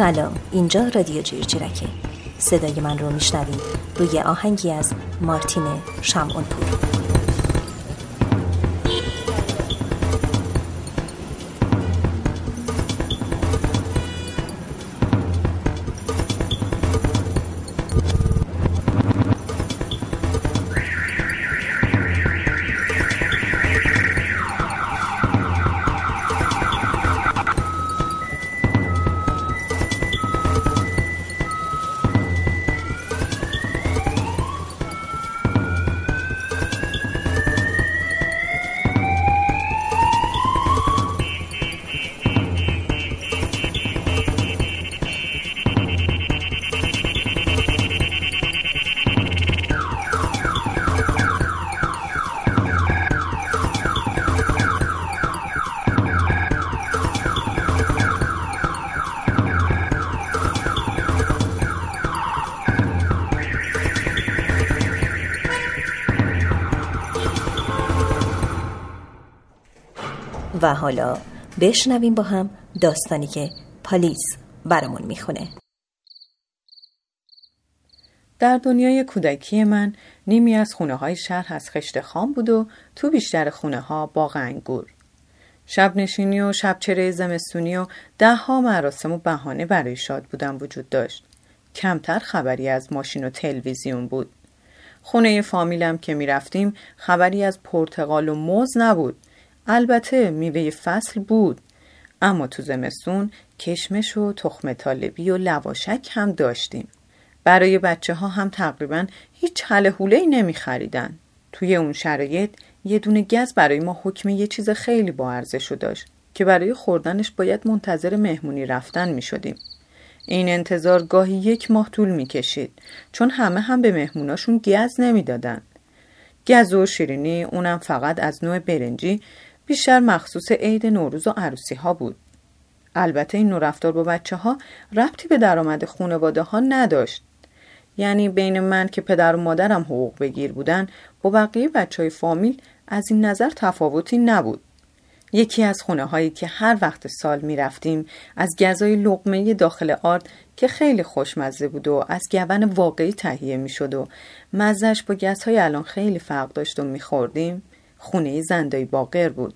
سلام. اینجا رادیو جیرجیرکه. صدای من رو میشنوید. روی آهنگی از مارتین شمعونپور. و حالا بشنویم با هم داستانی که پالیس برامون می‌خونه در دنیای کودکی من نیمی از خونه های شهر از خشت خام بود و تو بیشتر خونه ها باغ انگور. شب نشینی و شب چره زمستونی و ده ها مراسم و بهانه برای شاد بودن وجود داشت. کمتر خبری از ماشین و تلویزیون بود. خونه فامیلم که می‌رفتیم خبری از پرتغال و موز نبود البته میوه فصل بود اما تو زمستون کشمش و تخم طالبی و لواشک هم داشتیم برای بچه ها هم تقریبا هیچ حل حوله ای نمی خریدن. توی اون شرایط یه دونه گز برای ما حکم یه چیز خیلی با ارزشو داشت که برای خوردنش باید منتظر مهمونی رفتن می شدیم. این انتظار گاهی یک ماه طول می کشید چون همه هم به مهموناشون گز نمی‌دادن. گز و شیرینی اونم فقط از نوع برنجی بیشتر مخصوص عید نوروز و عروسی ها بود. البته این نوع رفتار با بچه ها ربطی به درآمد خانواده ها نداشت. یعنی بین من که پدر و مادرم حقوق بگیر بودن با بقیه بچه های فامیل از این نظر تفاوتی نبود. یکی از خونه هایی که هر وقت سال می رفتیم از گزای لقمه داخل آرد که خیلی خوشمزه بود و از گون واقعی تهیه می شد و مزش با گزهای الان خیلی فرق داشت و می خوردیم خونه زندای باقر بود.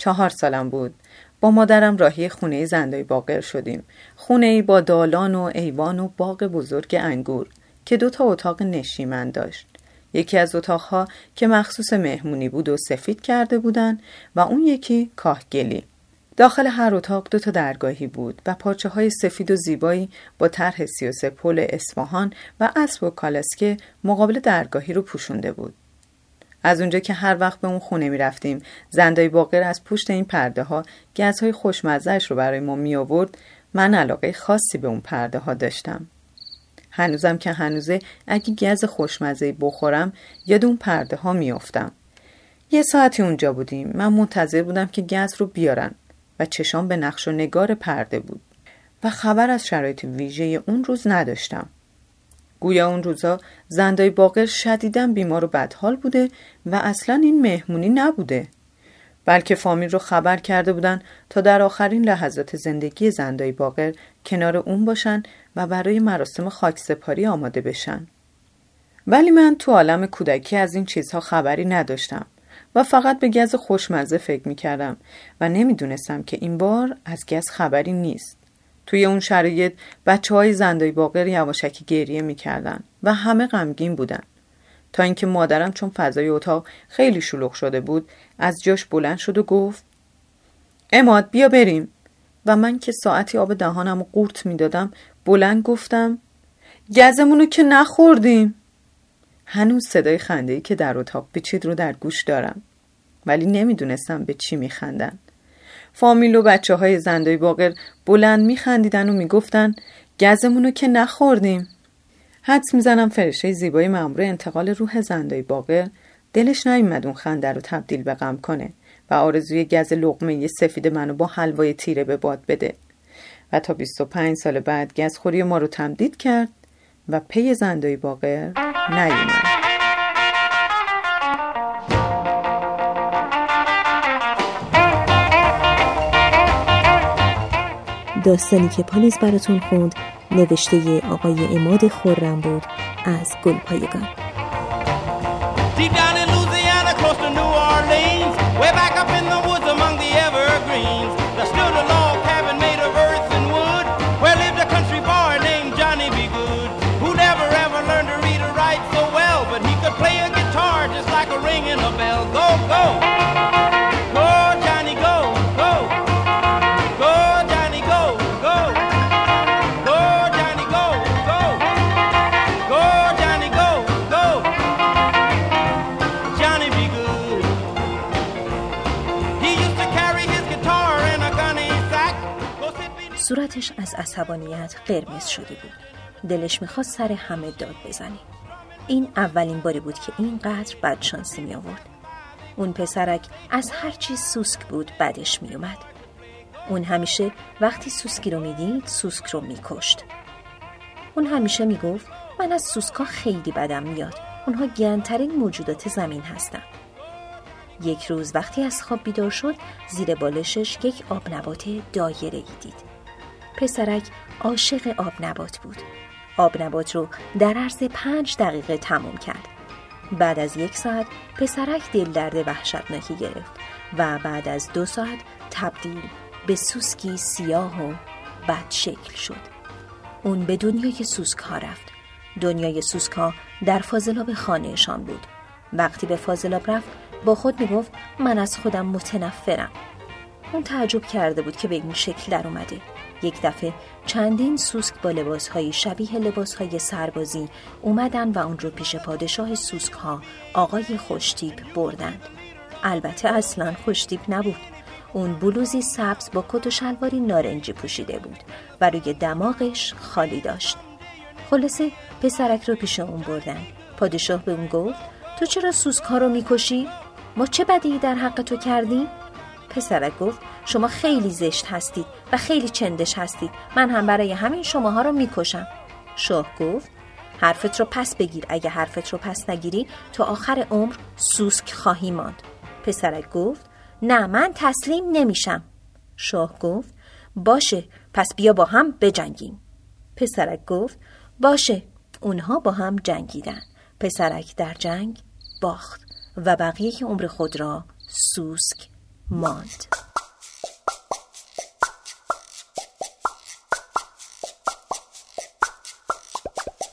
چهار سالم بود. با مادرم راهی خونه زندای باقر شدیم. خونه ای با دالان و ایوان و باغ بزرگ انگور که دو تا اتاق نشیمن داشت. یکی از اتاقها که مخصوص مهمونی بود و سفید کرده بودن و اون یکی کاهگلی. داخل هر اتاق دو تا درگاهی بود و پارچه های سفید و زیبایی با طرح سیاسه پل اصفهان و اسب و کالسکه مقابل درگاهی رو پوشونده بود. از اونجا که هر وقت به اون خونه می رفتیم زندای باقر از پشت این پرده ها گزهای خوشمزهش رو برای ما می آورد من علاقه خاصی به اون پرده ها داشتم. هنوزم که هنوزه اگه گز خوشمزه بخورم یاد اون پرده ها میافتم. یه ساعتی اونجا بودیم. من منتظر بودم که گز رو بیارن و چشام به نقش و نگار پرده بود و خبر از شرایط ویژه اون روز نداشتم. گویا اون روزا زندای باقر شدیدن بیمار و بدحال بوده و اصلا این مهمونی نبوده بلکه فامیل رو خبر کرده بودن تا در آخرین لحظات زندگی زندای باقر کنار اون باشن و برای مراسم خاکسپاری آماده بشن ولی من تو عالم کودکی از این چیزها خبری نداشتم و فقط به گز خوشمزه فکر می کردم و نمی‌دونستم که این بار از گز خبری نیست. توی اون شرایط بچه های زندای باقر یواشکی گریه می‌کردن و همه غمگین بودن. تا اینکه مادرم چون فضای اتاق خیلی شلوغ شده بود از جاش بلند شد و گفت اماد بیا بریم. و من که ساعتی آب دهانم رو قورت می‌دادم بلند گفتم گزمونو که نخوردیم. هنوز صدای خنده که در اتاق پیچید رو در گوش دارم. ولی نمی‌دونستم به چی میخندن. فامیل و بچه های زندای باقر بلند میخندیدن و می‌گفتن گزمونو که نخوردیم. حدس می‌زنم فرشه زیبای مامور انتقال روح زندای باقر دلش نیومد اون خنده رو تبدیل به غم کنه و آرزوی گز لقمه سفید منو با حلوای تیره به باد بده. و تا 25 سال بعد گزخوری ما رو تمدید کرد و پی زندای باقر نیومد. داستانی که پالیز براتون خوند نوشته آقای اماد خورم بود از گلپایگان. عصبانیت قرمز شده بود. دلش می‌خواست سر همه داد بزنه. این اولین باری بود که اینقدر بدشانسی می آورد اون پسرک از هر چیز سوسک بود بدش می اومد. اون همیشه وقتی سوسکی رو می‌دید سوسک رو میکشت. اون همیشه می‌گفت من از سوسکا خیلی بدم میاد. اونها گرنترین موجودات زمین هستن. یک روز وقتی از خواب بیدار شد زیر بالشش یک آب نبات دایره ای دید. پسرک عاشق آب نبات بود. آب نبات رو در عرض پنج دقیقه تموم کرد. بعد از یک ساعت پسرک دل درد وحشتناکی گرفت و بعد از دو ساعت تبدیل به سوسکی سیاه و بد شکل شد. اون به دنیای سوسک ها رفت. دنیای سوسک ها در فاضلاب خانهشان بود. وقتی به فاضلاب رفت با خود می‌گفت من از خودم متنفرم. اون تعجب کرده بود که به این شکل در اومده. یک دفعه چندین سوسک با لباسهای شبیه لباسهای سربازی اومدن و اون رو پیش پادشاه سوسک ها آقای خوشتیپ بردند البته اصلا خوشتیپ نبود اون بلوزی سبز با کت و شلواری نارنجی پوشیده بود و روی دماغش خالی داشت خلاصه پسرک رو پیش اون بردن پادشاه به اون گفت تو چرا سوسک ها رو می‌کشی؟ ما چه بدی در حق تو کردیم؟ پسرک گفت شما خیلی زشت هستید و خیلی چندش هستید. من هم برای همین شماها رو می‌کشم. شاه گفت حرفت رو پس بگیر. اگه حرفت رو پس نگیری تا آخر عمر سوسک خواهی ماند. پسرک گفت نه من تسلیم نمیشم. شاه گفت باشه پس بیا با هم بجنگیم. پسرک گفت باشه اونها با هم جنگیدن. پسرک در جنگ باخت و بقیه عمر خود را سوسک ماند.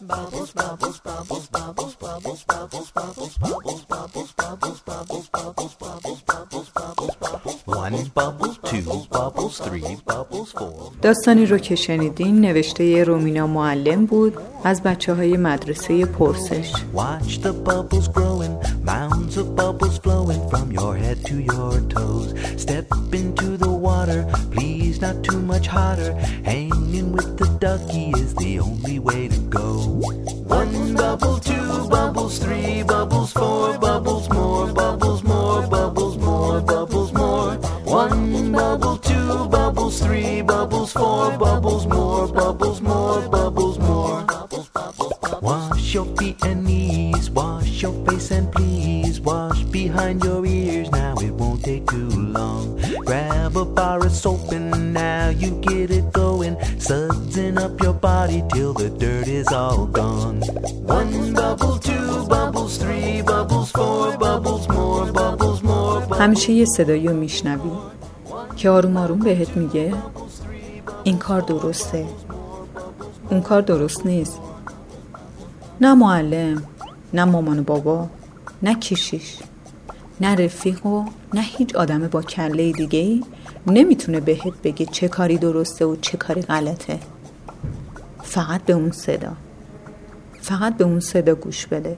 bubbles, bubbles, bubbles, bubbles, bubbles, bubbles, bubbles, bubbles, bubbles, bubbles, bubbles, bubbles, bubbles, bubbles, bubbles, bubbles. One bubble, two bubbles, three bubbles, four. داستانی رو که شنیدین نوشته رومینا معلم بود از بچه های مدرسه پرسش. Watch the bubbles growing, mounds of bubbles flowing from your head to your toes. Step into the water, please not too much hotter. Hanging with the ducky is the only way to go. One bubble, two bubbles, three bubbles, four bubbles, more bubbles, more bubbles, more bubbles, more. One bubble, two bubbles, three bubbles, four bubbles, more bubbles, more bubbles, more. Wash your feet and knees, wash your face and please wash behind your ears. Now it won't take too long. Grab a bar of soap and now you get it up your body till the dirt is all gone. One bubble, two bubbles, three bubbles, four bubbles, more bubbles, more bubbles. همیشه یه صدایی رو میشنوی که آروم آروم بهت میگه این کار درسته اون کار درست نیست نه معلم نه مامان و بابا نه کشیش نه رفیق و نه هیچ آدم با کله دیگه ای نمی‌تونه بهت بگه چه کاری درسته و چه کاری غلطه فقط به اون صدا. فقط به اون صدا گوش بده.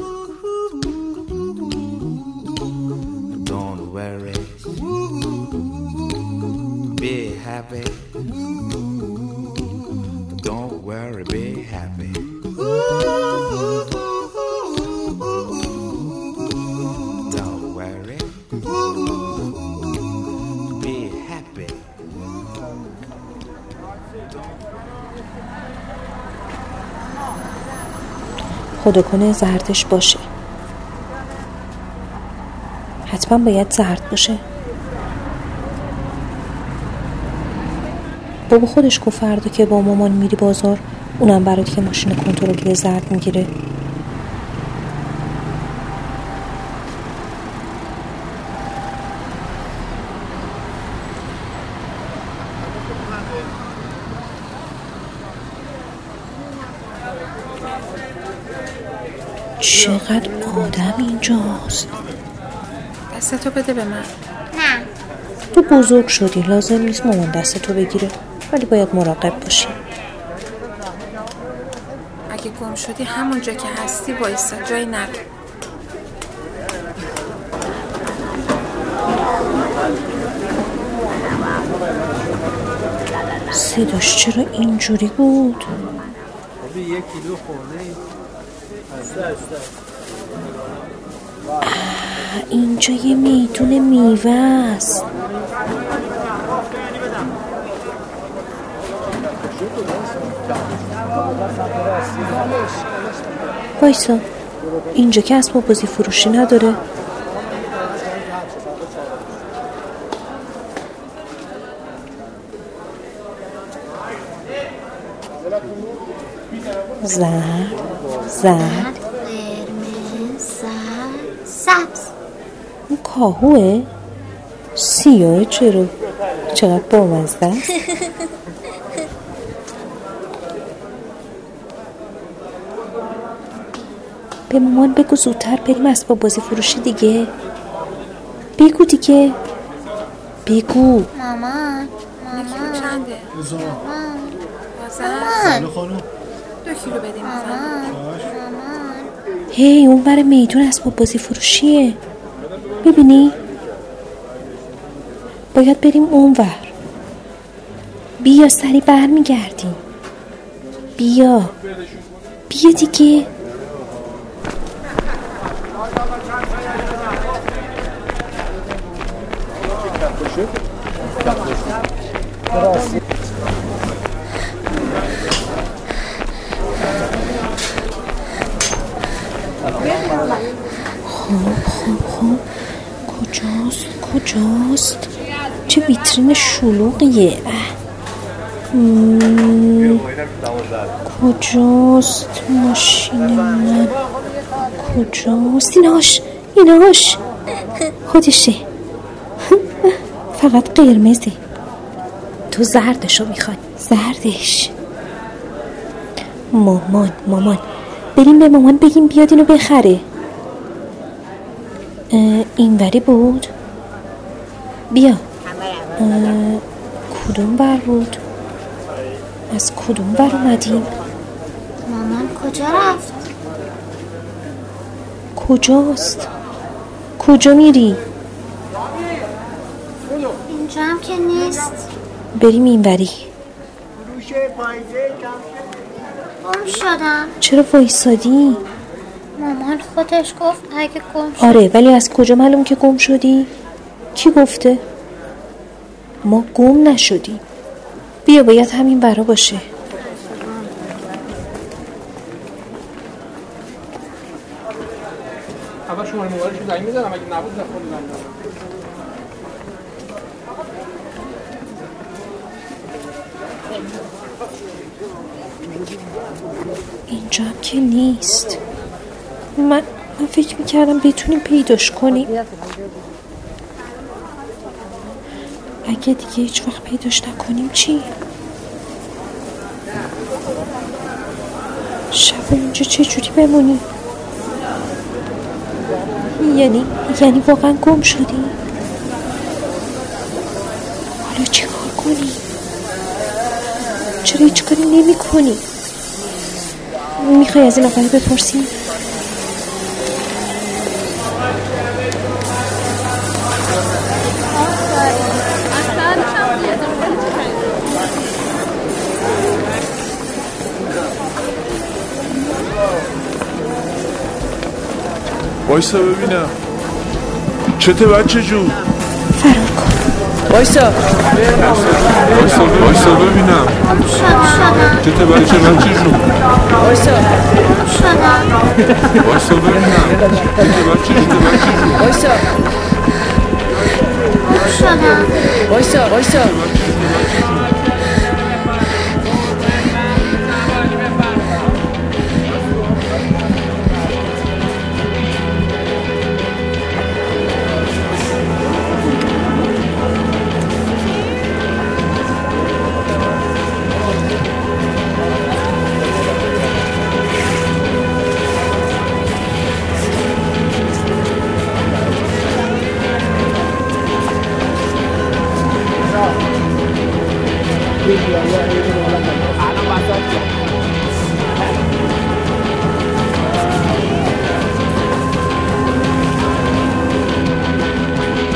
Worry. Be happy. Don't worry, be happy. Don't worry. Be happy. خدا کنه زردش باشه حتما باید زرد باشه. بابا خودش گفت فردا که با مامان میری بازار اونم برات که ماشین کنترلی زرد می‌گیره. چقدر آدم اینجاست. دستتو بده به من. نه. تو بزرگ شدی لازم نیست مامان دست تو بگیره. ولی باید مراقب باشی. اگه گم شدی همونجا که هستی وایسا جایی نرو. صداش چرا اینجوری بود؟ آه، اینجا یه میدون میوه است. وایسا اینجا که اسباب بازی فروشی نداره. زرد زرد اون کاهوه سیاه چرا چقدر بامزده است به مامان بگو زودتر بریم اسباب بازی فروشی دیگه بگو دیگه بگو مامان کیلو چنده؟ مامان بازم دو کیلو بدیم بزن مامان هی اون بر میدون اسباب بازی فروشیه ببینی؟ باید بریم اونور. بیا سری برمیگردیم. بیا. بیا دیگه. خب خب خب. کجاست؟ کجاست؟ چه ویترین شلوغیه. کجاست ماشین من؟ کجاست؟ ایناش ایناش خودشه. فقط قرمزه. تو زردشو می‌خوای. زردش. مامان مامان. بریم به مامان بگیم بیاد اینو بخره. اه، اینوری بود. بیا. کدوم بر بود؟ از کدوم بر اومدیم؟ مامان کجا رفت؟ کجاست؟ کجا میری؟ اینجا هم که نیست. بریم اینوری گم شدم. چرا وایسادی؟ مامان خودش گفت اگه گم شد. آره ولی از کجا معلوم که گم شدی؟ کی گفته؟ ما گم نشدیم. بیا باید همین برا باشه. اینجا که نیست. من من فکر می‌کردم بتونیم پیداش کنیم اگه دیگه هیچ وقت پیداش نکنیم چی؟ شب اینجا چجوری بمونی؟ یعنی یعنی واقعا گم شدی؟ حالا چی کار کنی؟ چرا هیچ کاری نمی کنی؟ می‌خوای از این آقای بپرسیم؟ وایسا ببینم. چته بچه جون فرار کن وایسا وایسا وایسا ببینم. چته بچه بچه جون وایسا. وایسا ببینم. چته بچه چته بچه جون وایسا. وایسا وایسا.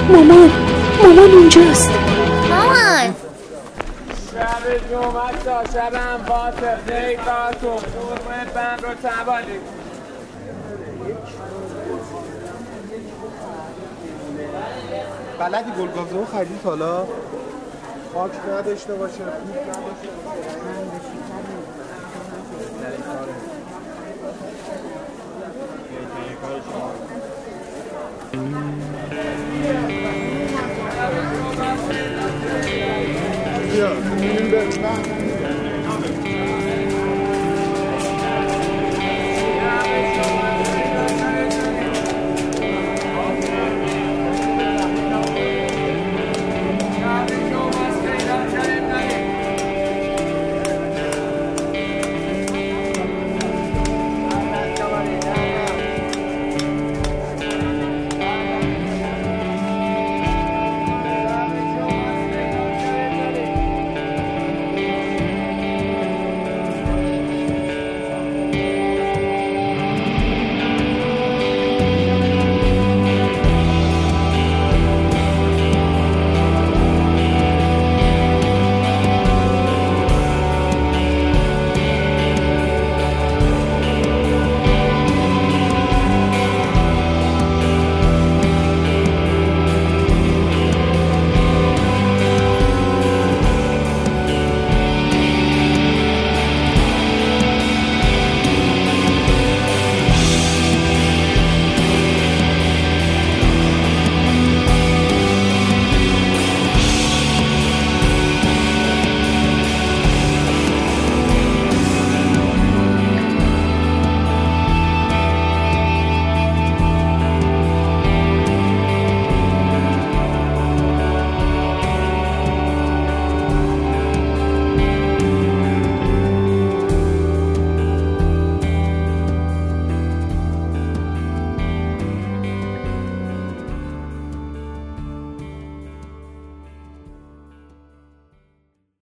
مامان مامان اونجاست مامان. شب جمعه تا شبم فاتح دیگاتون قرمت بند رو تبالی. بلدی گلگازه رو خرید حالا؟ خاک نداشته باشه خوب